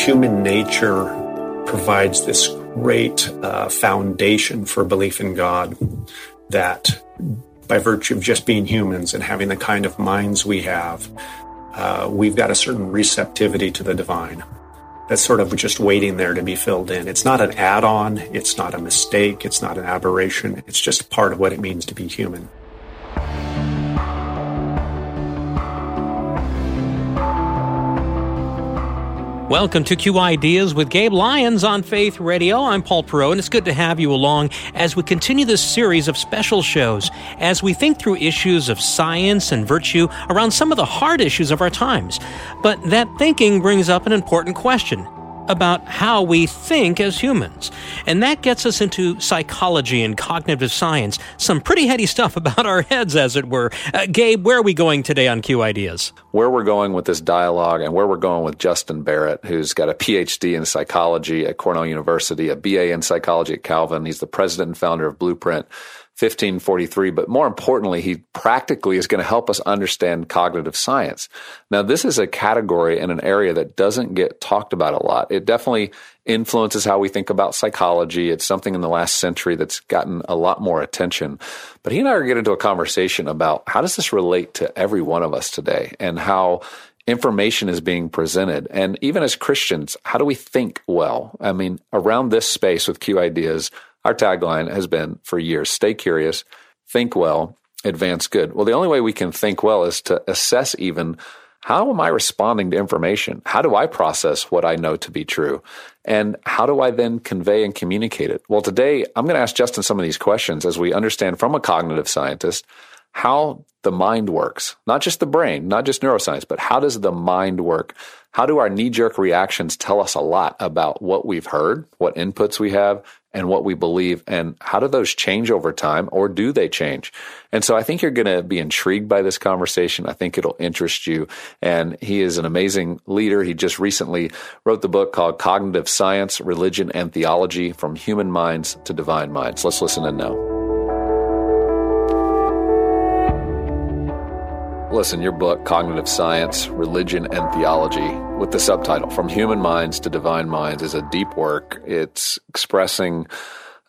human nature provides this great uh, foundation for belief in God that by virtue of just being humans and having the kind of minds we have, uh, we've got a certain receptivity to the divine. That's sort of just waiting there to be filled in. It's not an add on, it's not a mistake, it's not an aberration, it's just part of what it means to be human. Welcome to Q Ideas with Gabe Lyons on Faith Radio. I'm Paul Perot, and it's good to have you along as we continue this series of special shows as we think through issues of science and virtue around some of the hard issues of our times. But that thinking brings up an important question about how we think as humans. And that gets us into psychology and cognitive science, some pretty heady stuff about our heads, as it were. Uh, Gabe, where are we going today on Q Ideas? Where we're going with this dialogue and where we're going with Justin Barrett, who's got a PhD in psychology at Cornell University, a BA in psychology at Calvin. He's the president and founder of Blueprint. 1543, but more importantly, he practically is going to help us understand cognitive science. Now, this is a category and an area that doesn't get talked about a lot. It definitely influences how we think about psychology. It's something in the last century that's gotten a lot more attention. But he and I are getting into a conversation about how does this relate to every one of us today and how information is being presented. And even as Christians, how do we think well? I mean, around this space with Q Ideas, our tagline has been for years stay curious, think well, advance good. Well, the only way we can think well is to assess even how am I responding to information? How do I process what I know to be true? And how do I then convey and communicate it? Well, today I'm going to ask Justin some of these questions as we understand from a cognitive scientist how the mind works, not just the brain, not just neuroscience, but how does the mind work? How do our knee jerk reactions tell us a lot about what we've heard, what inputs we have, and what we believe? And how do those change over time or do they change? And so i think you're going to be intrigued by this conversation. I think it'll interest you. And he is an amazing leader. He just recently wrote the book called cognitive science religion and theology from human minds to divine minds. Let's listen and know Listen, your book, Cognitive Science, Religion, and Theology, with the subtitle From Human Minds to Divine Minds, is a deep work. It's expressing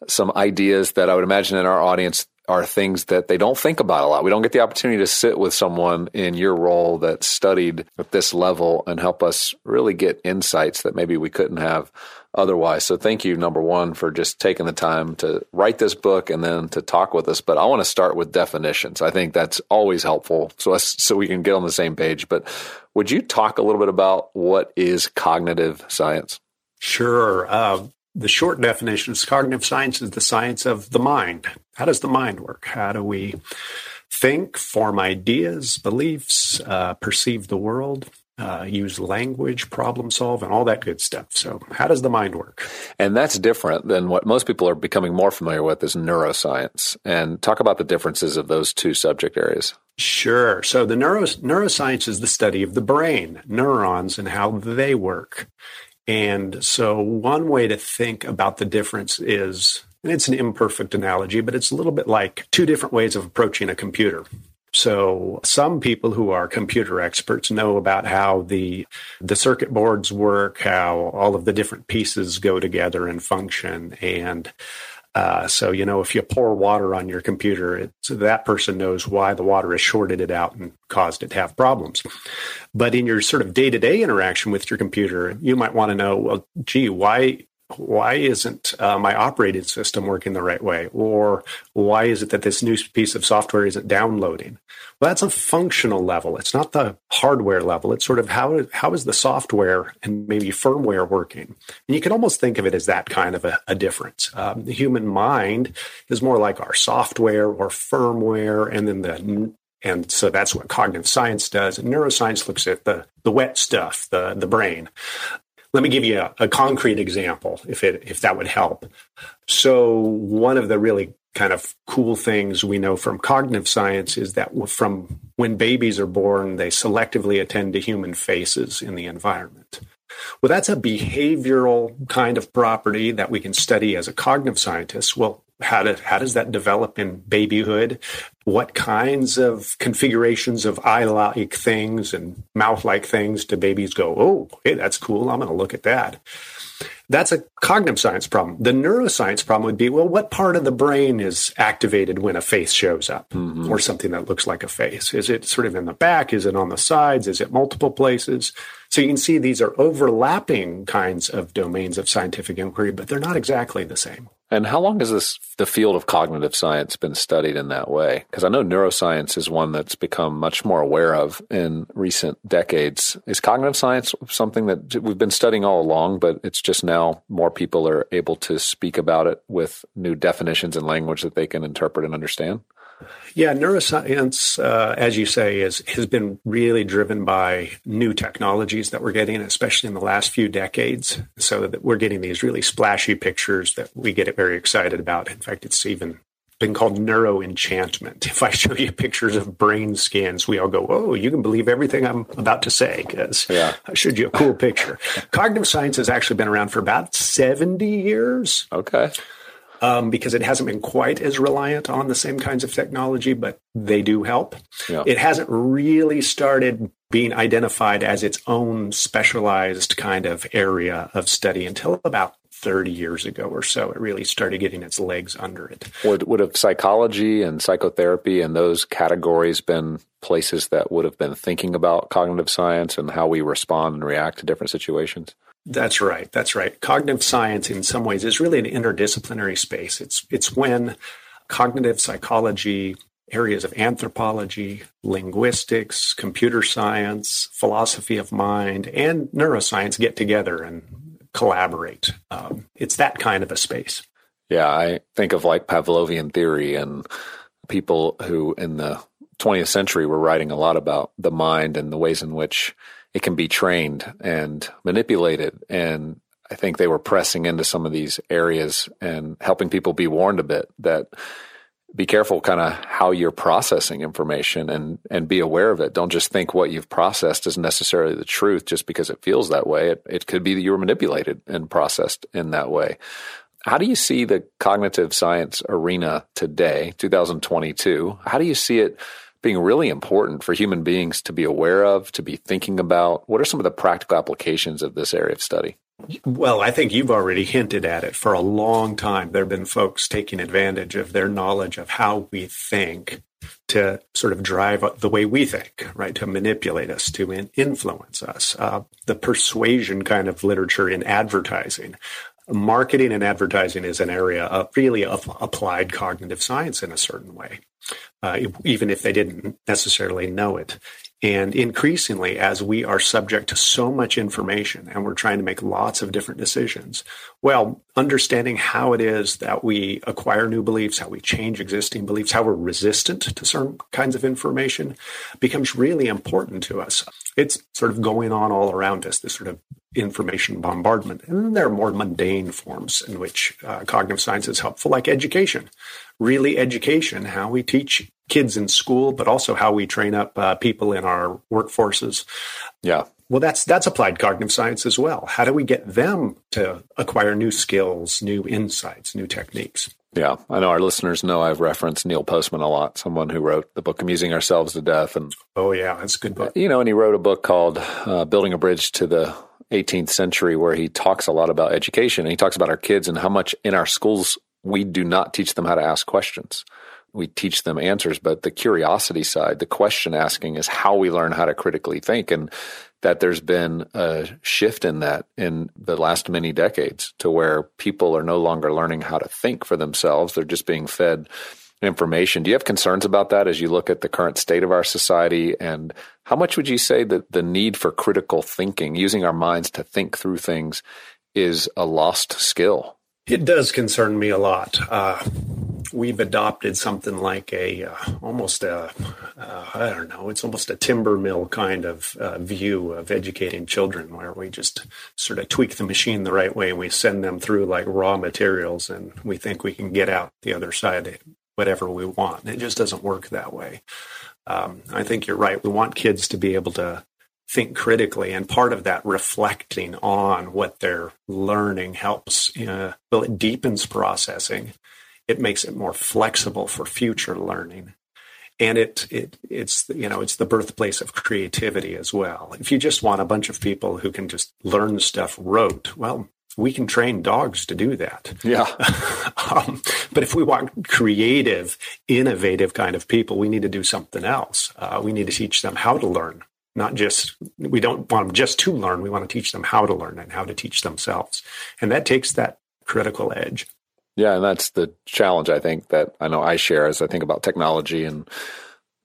some ideas that I would imagine in our audience are things that they don't think about a lot. We don't get the opportunity to sit with someone in your role that studied at this level and help us really get insights that maybe we couldn't have otherwise. So thank you, number one, for just taking the time to write this book and then to talk with us. But I want to start with definitions. I think that's always helpful so us, so we can get on the same page. But would you talk a little bit about what is cognitive science? Sure. Uh, the short definition is cognitive science is the science of the mind. How does the mind work? How do we think, form ideas, beliefs, uh, perceive the world? Uh, use language, problem solve, and all that good stuff. So, how does the mind work? And that's different than what most people are becoming more familiar with is neuroscience. And talk about the differences of those two subject areas. Sure. So, the neuro, neuroscience is the study of the brain, neurons, and how they work. And so, one way to think about the difference is, and it's an imperfect analogy, but it's a little bit like two different ways of approaching a computer. So some people who are computer experts know about how the the circuit boards work, how all of the different pieces go together and function, and uh, so you know if you pour water on your computer, that person knows why the water has shorted it out and caused it to have problems. But in your sort of day to day interaction with your computer, you might want to know, well, gee, why why isn't uh, my operating system working the right way? Or why is it that this new piece of software isn't downloading? Well, that's a functional level. It's not the hardware level. It's sort of how, how is the software and maybe firmware working? And you can almost think of it as that kind of a, a difference. Um, the human mind is more like our software or firmware, and then the And so that's what cognitive science does. And neuroscience looks at the, the wet stuff, the, the brain. Let me give you a, a concrete example, if it if that would help. So one of the really kind of cool things we know from cognitive science is that from when babies are born, they selectively attend to human faces in the environment. Well, that's a behavioral kind of property that we can study as a cognitive scientist. Well, how, do, how does that develop in babyhood? What kinds of configurations of eye like things and mouth like things do babies go, oh, hey, that's cool. I'm going to look at that. That's a cognitive science problem. The neuroscience problem would be, well, what part of the brain is activated when a face shows up mm-hmm. or something that looks like a face? Is it sort of in the back? Is it on the sides? Is it multiple places? So you can see these are overlapping kinds of domains of scientific inquiry, but they're not exactly the same. And how long has this the field of cognitive science been studied in that way? Because I know neuroscience is one that's become much more aware of in recent decades. Is cognitive science something that we've been studying all along, but it's just now more people are able to speak about it with new definitions and language that they can interpret and understand? Yeah, neuroscience, uh, as you say, is has been really driven by new technologies that we're getting, especially in the last few decades. So that we're getting these really splashy pictures that we get very excited about. In fact, it's even been called neuro enchantment. If I show you pictures of brain scans, we all go, "Oh, you can believe everything I'm about to say," because yeah. I showed you a cool picture. Cognitive science has actually been around for about seventy years. Okay um, because it hasn't been quite as reliant on the same kinds of technology, but they do help. Yeah. It hasn't really started being identified as its own specialized kind of area of study until about 30 years ago or so. It really started getting its legs under it. Would, would have psychology and psychotherapy and those categories been places that would have been thinking about cognitive science and how we respond and react to different situations? That's right. That's right. Cognitive science, in some ways, is really an interdisciplinary space. It's it's when cognitive psychology, areas of anthropology, linguistics, computer science, philosophy of mind, and neuroscience get together and collaborate. Um, it's that kind of a space. Yeah, I think of like Pavlovian theory and people who in the 20th century were writing a lot about the mind and the ways in which it can be trained and manipulated. And I think they were pressing into some of these areas and helping people be warned a bit that be careful kind of how you're processing information and and be aware of it. Don't just think what you've processed is necessarily the truth just because it feels that way. It it could be that you were manipulated and processed in that way. How do you see the cognitive science arena today, 2022? How do you see it being really important for human beings to be aware of, to be thinking about? What are some of the practical applications of this area of study? Well, I think you've already hinted at it for a long time. There have been folks taking advantage of their knowledge of how we think to sort of drive the way we think, right? To manipulate us, to influence us. Uh, the persuasion kind of literature in advertising. Marketing and advertising is an area of really of applied cognitive science in a certain way uh, even if they didn't necessarily know it. And increasingly, as we are subject to so much information and we're trying to make lots of different decisions, well, understanding how it is that we acquire new beliefs, how we change existing beliefs, how we're resistant to certain kinds of information becomes really important to us. It's sort of going on all around us, this sort of information bombardment. And there are more mundane forms in which uh, cognitive science is helpful, like education, really education, how we teach kids in school, but also how we train up uh, people in our workforces. Yeah. Well, that's that's applied cognitive science as well. How do we get them to acquire new skills, new insights, new techniques? Yeah, I know our listeners know I've referenced Neil Postman a lot, someone who wrote the book Amusing Ourselves to Death. And oh yeah, that's a good book. You know, and he wrote a book called uh, Building a Bridge to the 18th Century, where he talks a lot about education. And he talks about our kids and how much in our schools we do not teach them how to ask questions we teach them answers, but the curiosity side, the question asking is how we learn how to critically think. And that there's been a shift in that in the last many decades to where people are no longer learning how to think for themselves. They're just being fed information. Do you have concerns about that as you look at the current state of our society? And how much would you say that the need for critical thinking, using our minds to think through things, is a lost skill It does concern me a lot. Uh, we've adopted something like a uh, almost a uh, I don't know it's almost a timber mill kind of uh, view of educating children where we just sort of tweak the machine the right way and we send them through like raw materials and we think we can get out the other side whatever we want. It just doesn't work that way. Um, I think you're right. We want kids to be able to think critically and part of that reflecting on what they're learning helps uh, well it deepens processing it makes it more flexible for future learning. And it, it it's you know it's the birthplace of creativity as well. If you just want a bunch of people who can just learn stuff rote, well, we can train dogs to do that. Yeah. um, but if we want creative, innovative kind of people, we need to do something else. Uh, we need to teach them how to learn, not just, we don't want them just to learn. We want to teach them how to learn and how to teach themselves. And that takes that critical edge. Yeah, and that's the challenge I think that I know I share as I think about technology and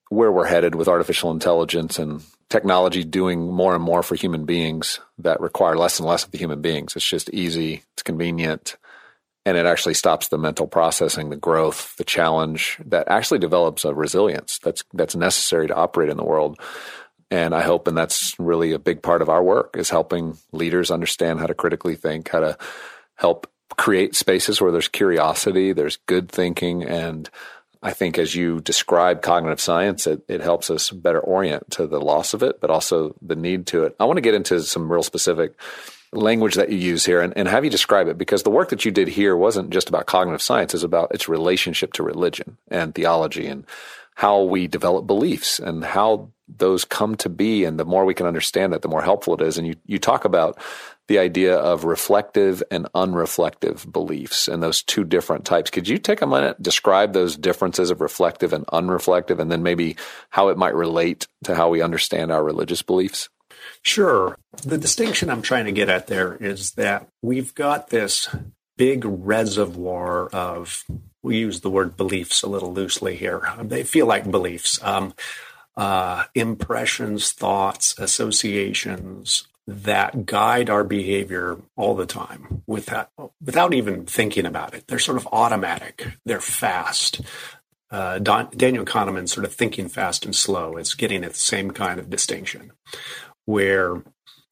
where we're headed with artificial intelligence and technology doing more and more for human beings that require less and less of the human beings. It's just easy, it's convenient, and it actually stops the mental processing, the growth, the challenge that actually develops a resilience that's that's necessary to operate in the world. And I hope, and that's really a big part of our work, is helping leaders understand how to critically think, how to help create spaces where there's curiosity, there's good thinking, and I think as you describe cognitive science, it, it helps us better orient to the loss of it, but also the need to it. I want to get into some real specific language that you use here and, and have you describe it because the work that you did here wasn't just about cognitive science, it's about its relationship to religion and theology and how we develop beliefs and how those come to be. And the more we can understand that, the more helpful it is. And you, you talk about the idea of reflective and unreflective beliefs and those two different types. Could you take a minute, describe those differences of reflective and unreflective, and then maybe how it might relate to how we understand our religious beliefs? Sure. The distinction I'm trying to get at there is that we've got this big reservoir of, we use the word beliefs a little loosely here. They feel like beliefs. Um, uh, impressions, thoughts, associations, that guide our behavior all the time without without even thinking about it. They're sort of automatic. They're fast. Uh, Don, Daniel Kahneman sort of thinking fast and slow. It's getting at the same kind of distinction, where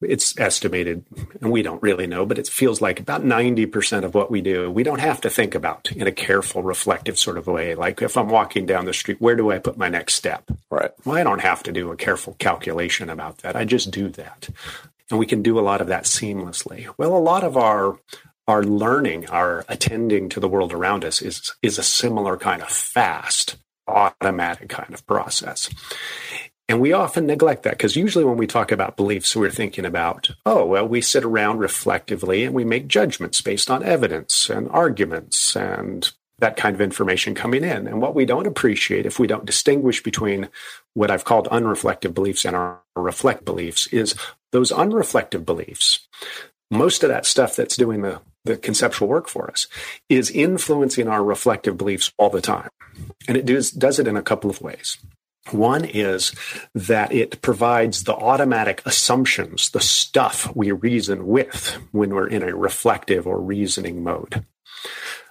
it's estimated, and we don't really know, but it feels like about 90% of what we do, we don't have to think about in a careful, reflective sort of way. Like if I'm walking down the street, where do I put my next step? Right. Well, I don't have to do a careful calculation about that. I just do that and we can do a lot of that seamlessly. Well, a lot of our our learning, our attending to the world around us is is a similar kind of fast, automatic kind of process. And we often neglect that because usually when we talk about beliefs, we're thinking about, oh, well, we sit around reflectively and we make judgments based on evidence and arguments and that kind of information coming in. And what we don't appreciate if we don't distinguish between what I've called unreflective beliefs and our reflect beliefs is those unreflective beliefs. Most of that stuff that's doing the, the conceptual work for us is influencing our reflective beliefs all the time. And it does, does it in a couple of ways. One is that it provides the automatic assumptions, the stuff we reason with when we're in a reflective or reasoning mode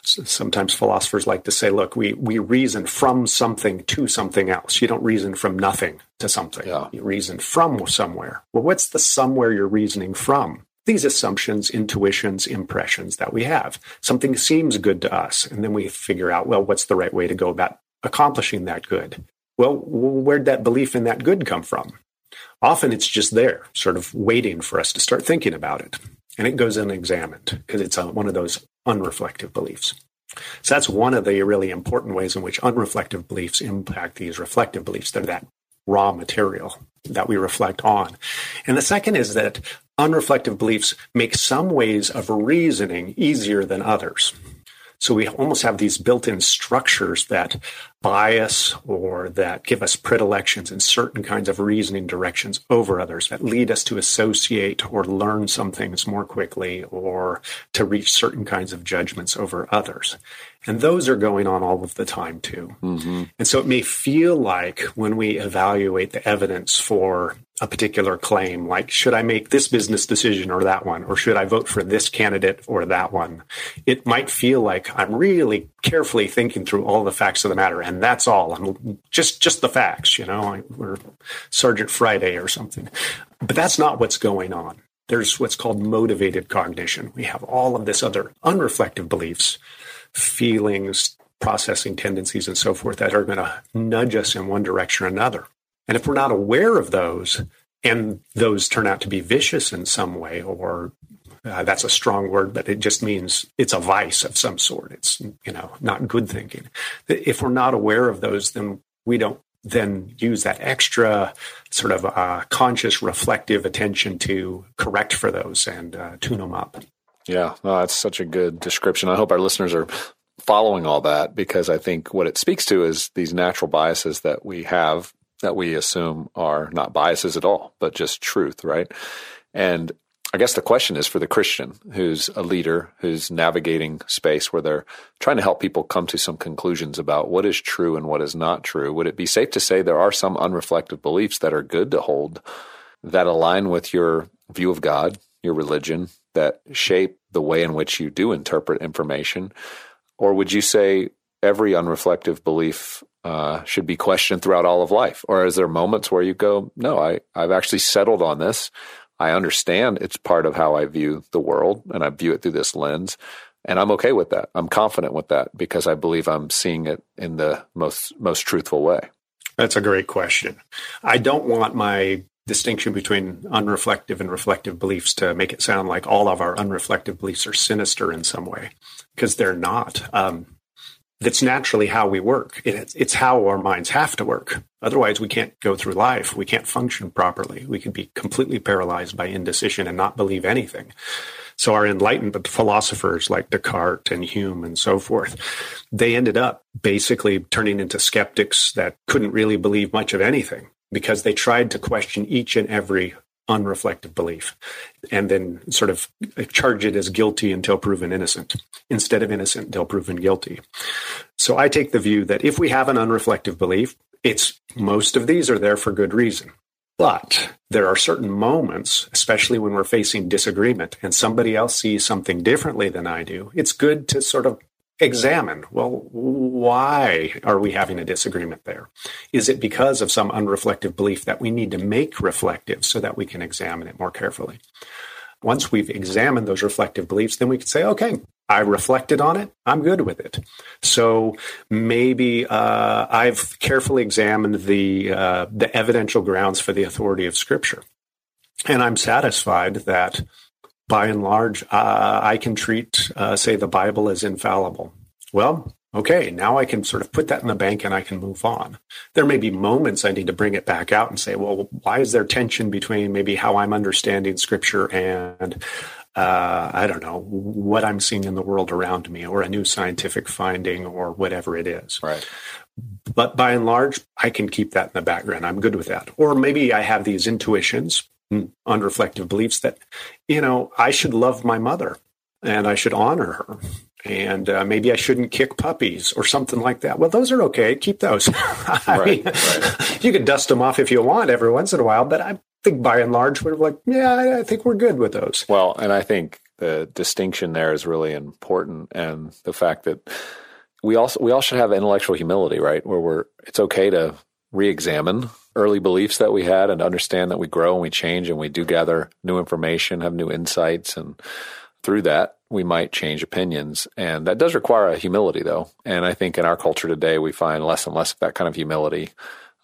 sometimes philosophers like to say, look, we, we reason from something to something else. You don't reason from nothing to something. Yeah. You reason from somewhere. Well, what's the somewhere you're reasoning from? These assumptions, intuitions, impressions that we have. Something seems good to us. And then we figure out, well, what's the right way to go about accomplishing that good? Well, where'd that belief in that good come from? Often it's just there, sort of waiting for us to start thinking about it. And it goes unexamined because it's a, one of those unreflective beliefs. So that's one of the really important ways in which unreflective beliefs impact these reflective beliefs. They're that raw material that we reflect on. And the second is that unreflective beliefs make some ways of reasoning easier than others. So we almost have these built in structures that bias or that give us predilections in certain kinds of reasoning directions over others that lead us to associate or learn some things more quickly or to reach certain kinds of judgments over others. And those are going on all of the time too. Mm-hmm. And so it may feel like when we evaluate the evidence for a particular claim, like, should I make this business decision or that one? Or should I vote for this candidate or that one? It might feel like I'm really carefully thinking through all the facts of the matter. And that's all. I'm just, just the facts, you know, we're Sergeant Friday or something. But that's not what's going on. There's what's called motivated cognition. We have all of this other unreflective beliefs feelings, processing tendencies, and so forth that are going to nudge us in one direction or another. And if we're not aware of those, and those turn out to be vicious in some way, or uh, that's a strong word, but it just means it's a vice of some sort. It's, you know, not good thinking. If we're not aware of those, then we don't then use that extra sort of uh, conscious, reflective attention to correct for those and uh, tune them up. Yeah, that's such a good description. I hope our listeners are following all that because I think what it speaks to is these natural biases that we have that we assume are not biases at all, but just truth, right? And I guess the question is for the Christian who's a leader, who's navigating space where they're trying to help people come to some conclusions about what is true and what is not true. Would it be safe to say there are some unreflective beliefs that are good to hold that align with your view of God, your religion, that shape the way in which you do interpret information? Or would you say every unreflective belief uh, should be questioned throughout all of life? Or is there moments where you go, no, I, I've actually settled on this. I understand it's part of how I view the world and I view it through this lens. And I'm okay with that. I'm confident with that because I believe I'm seeing it in the most most truthful way. That's a great question. I don't want my distinction between unreflective and reflective beliefs to make it sound like all of our unreflective beliefs are sinister in some way, because they're not. Um, that's naturally how we work. It's, how our minds have to work. Otherwise, we can't go through life. We can't function properly. We can be completely paralyzed by indecision and not believe anything. So our enlightened philosophers like Descartes and Hume and so forth, they ended up basically turning into skeptics that couldn't really believe much of anything because they tried to question each and every unreflective belief and then sort of charge it as guilty until proven innocent instead of innocent until proven guilty. So I take the view that if we have an unreflective belief, it's most of these are there for good reason. But there are certain moments, especially when we're facing disagreement and somebody else sees something differently than I do, it's good to sort of examine well why are we having a disagreement there? Is it because of some unreflective belief that we need to make reflective so that we can examine it more carefully? Once we've examined those reflective beliefs then we can say okay i reflected on it. I'm good with it. So maybe uh, i've carefully examined the uh, the evidential grounds for the authority of scripture. And i'm satisfied that by and large, uh, I can treat, uh, say, the Bible as infallible. Well, okay, now I can sort of put that in the bank and I can move on. There may be moments I need to bring it back out and say, well, why is there tension between maybe how I'm understanding scripture and uh, I don't know what I'm seeing in the world around me, or a new scientific finding, or whatever it is. Right. But by and large, I can keep that in the background. I'm good with that. Or maybe I have these intuitions unreflective beliefs that, you know, I should love my mother and I should honor her. And uh, maybe I shouldn't kick puppies or something like that. Well, those are okay. Keep those. right, mean, right. You can dust them off if you want every once in a while, but I think by and large, we're like, yeah, I think we're good with those. Well, and I think the distinction there is really important, and the fact that we also we all should have intellectual humility, right? Where we're it's okay to re-examine early beliefs that we had and understand that we grow and we change and we do gather new information, have new insights. And through that, we might change opinions. And that does require a humility, though. And I think in our culture today, we find less and less of that kind of humility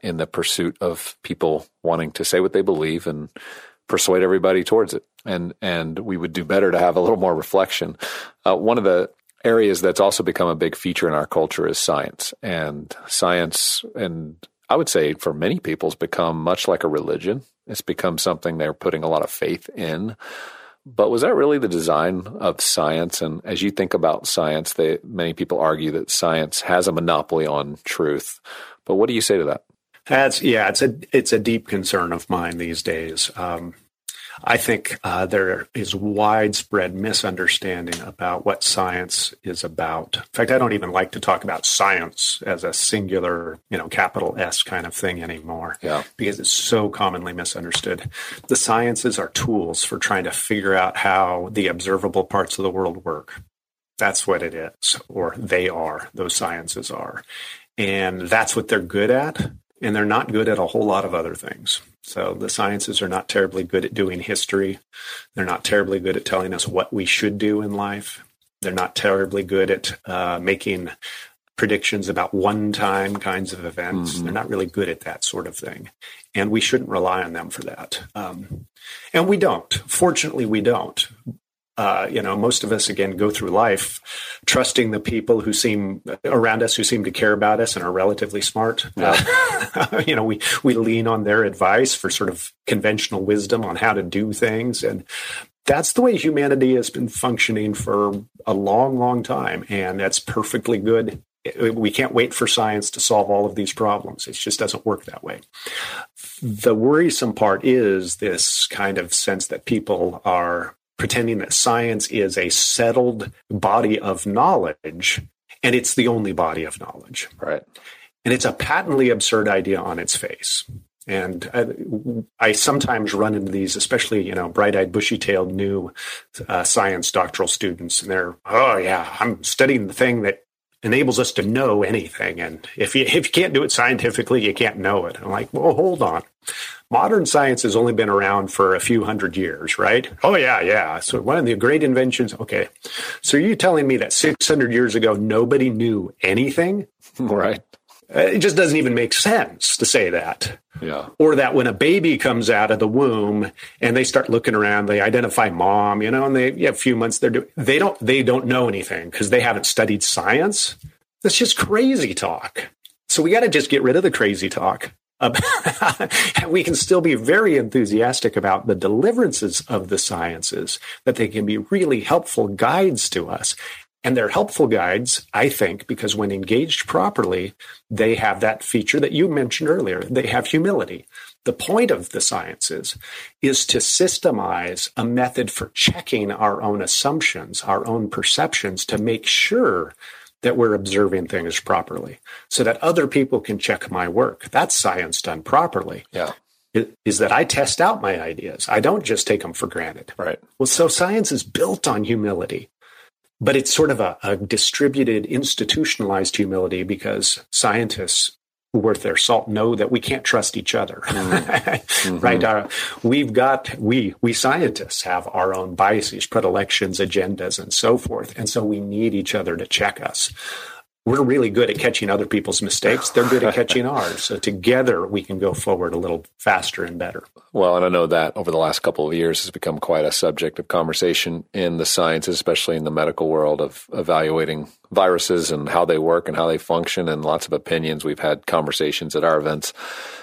in the pursuit of people wanting to say what they believe and persuade everybody towards it. And, and we would do better to have a little more reflection. Uh, one of the areas that's also become a big feature in our culture is science and science and I would say for many people, it's become much like a religion. It's become something they're putting a lot of faith in. But was that really the design of science? And as you think about science, they, many people argue that science has a monopoly on truth. But what do you say to that? That's yeah, it's a it's a deep concern of mine these days. Um, I think uh, there is widespread misunderstanding about what science is about. In fact, I don't even like to talk about science as a singular, you know, capital S kind of thing anymore. Yeah. Because it's so commonly misunderstood. The sciences are tools for trying to figure out how the observable parts of the world work. That's what it is, or they are. Those sciences are. And that's what they're good at and they're not good at a whole lot of other things. So the sciences are not terribly good at doing history. They're not terribly good at telling us what we should do in life. They're not terribly good at uh, making predictions about one time kinds of events. Mm-hmm. They're not really good at that sort of thing. And we shouldn't rely on them for that. Um, and we don't. Fortunately, we don't. Uh, you know, most of us again go through life trusting the people who seem around us who seem to care about us and are relatively smart. Yeah. Uh, you know, we we lean on their advice for sort of conventional wisdom on how to do things, and that's the way humanity has been functioning for a long, long time, and that's perfectly good. We can't wait for science to solve all of these problems. It just doesn't work that way. The worrisome part is this kind of sense that people are pretending that science is a settled body of knowledge and it's the only body of knowledge. Right. And it's a patently absurd idea on its face. And I, I sometimes run into these, especially, you know, bright eyed, bushy tailed new uh, science doctoral students. And they're, oh, yeah, I'm studying the thing that enables us to know anything. And if you, if you can't do it scientifically, you can't know it. I'm like, well, hold on modern science has only been around for a few hundred years, right? Oh, yeah, yeah. So one of the great inventions. Okay. So are you telling me that 600 years ago, nobody knew anything? Right. It just doesn't even make sense to say that. Yeah. Or that when a baby comes out of the womb and they start looking around, they identify mom, you know, and they yeah, a few months they're doing they don't they don't know anything because they haven't studied science. That's just crazy talk. So we got to just get rid of the crazy talk we can still be very enthusiastic about the deliverances of the sciences, that they can be really helpful guides to us. And they're helpful guides, I think, because when engaged properly, they have that feature that you mentioned earlier. They have humility. The point of the sciences is to systemize a method for checking our own assumptions, our own perceptions to make sure that we're observing things properly so that other people can check my work. That's science done properly. Yeah. Is that I test out my ideas. I don't just take them for granted. Right. Well, so science is built on humility, but it's sort of a, a distributed, institutionalized humility because scientists worth their salt know that we can't trust each other. Mm-hmm. right? Uh, we've got we we scientists have our own biases predilections agendas and so forth. And so we need each other to check us we're really good at catching other people's mistakes. They're good at catching ours. So together we can go forward a little faster and better. Well, and I know that over the last couple of years has become quite a subject of conversation in the sciences, especially in the medical world of evaluating viruses and how they work and how they function and lots of opinions. We've had conversations at our events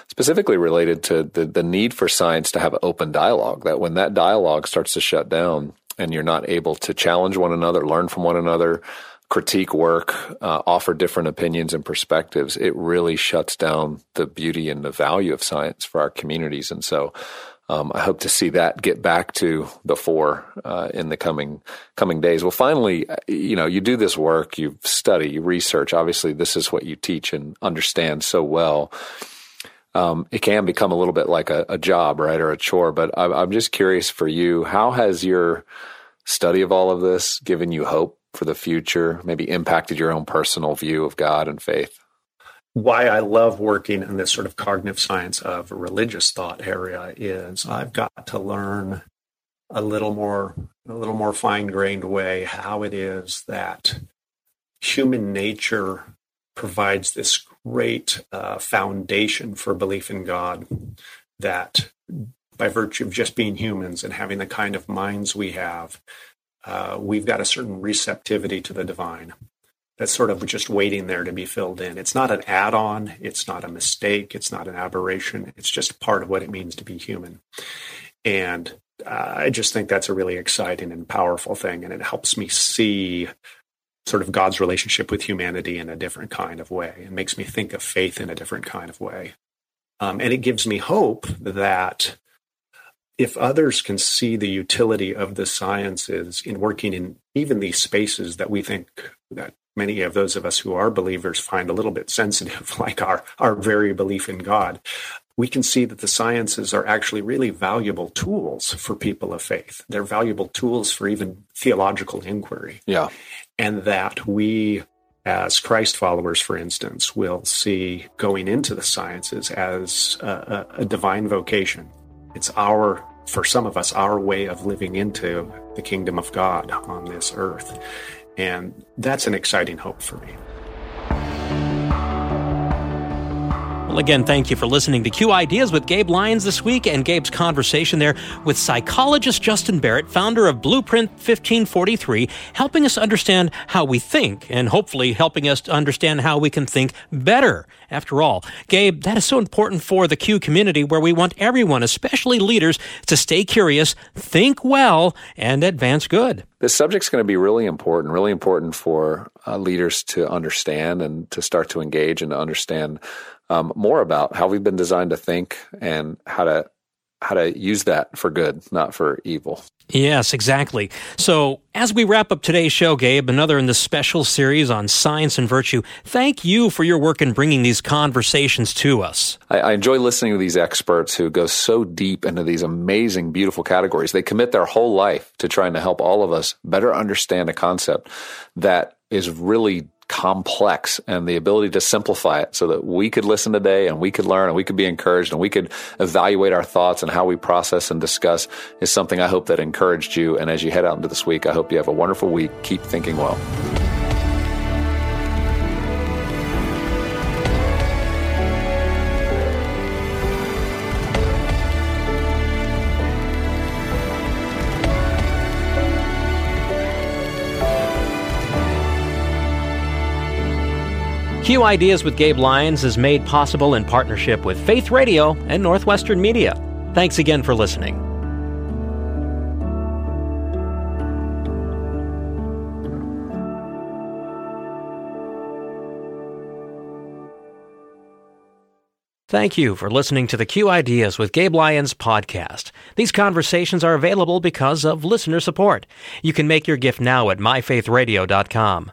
specifically related to the, the need for science to have open dialogue, that when that dialogue starts to shut down, and you're not able to challenge one another, learn from one another, critique work, uh, offer different opinions and perspectives, it really shuts down the beauty and the value of science for our communities. And so, um, I hope to see that get back to the fore uh, in the coming coming days. Well, finally, you know, you do this work, you study, you research. Obviously, this is what you teach and understand so well. Um, it can become a little bit like a, a job, right, or a chore. But I, I'm just curious for you, how has your study of all of this given you hope for the future, maybe impacted your own personal view of God and faith? Why I love working in this sort of cognitive science of religious thought area is I've got to learn a little more, a little more fine grained way how it is that human nature provides this great uh, foundation for belief in God that by virtue of just being humans and having the kind of minds we have, uh, we've got a certain receptivity to the divine that's sort of just waiting there to be filled in. It's not an add on, it's not a mistake, it's not an aberration, it's just part of what it means to be human. And I just think that's a really exciting and powerful thing. And it helps me see sort of God's relationship with humanity in a different kind of way. It makes me think of faith in a different kind of way. Um, and it gives me hope that if others can see the utility of the sciences in working in even these spaces that we think that many of those of us who are believers find a little bit sensitive, like our, our very belief in God, we can see that the sciences are actually really valuable tools for people of faith. They're valuable tools for even theological inquiry. Yeah. And that we, as Christ followers, for instance, will see going into the sciences as a, a, a divine vocation. It's our, for some of us, our way of living into the kingdom of God on this earth. And that's an exciting hope for me. Again, thank you for listening to Q Ideas with Gabe Lyons this week and Gabe's conversation there with psychologist Justin Barrett, founder of Blueprint 1543, helping us understand how we think and hopefully helping us to understand how we can think better. After all, Gabe, that is so important for the Q community where we want everyone, especially leaders, to stay curious, think well, and advance good. This subject's going to be really important, really important for uh, leaders to understand and to start to engage and to understand um, more about how we've been designed to think and how to how to use that for good, not for evil. Yes, exactly. So, as we wrap up today's show, Gabe, another in this special series on science and virtue, thank you for your work in bringing these conversations to us. I, I, enjoy listening to these experts who go so deep into these amazing, beautiful categories. They commit their whole life to trying to help all of us better understand a concept that is really complex and the ability to simplify it so that we could listen today and we could learn and we could be encouraged and we could evaluate our thoughts and how we process and discuss is something I hope that encouraged you. And as you head out into this week, I hope you have a wonderful week. Keep thinking well. Q Ideas with Gabe Lyons is made possible in partnership with Faith Radio and Northwestern Media. Thanks again for listening. Thank you for listening to the Q Ideas with Gabe Lyons podcast. These conversations are available because of listener support. You can make your gift now at myfaithradio.com.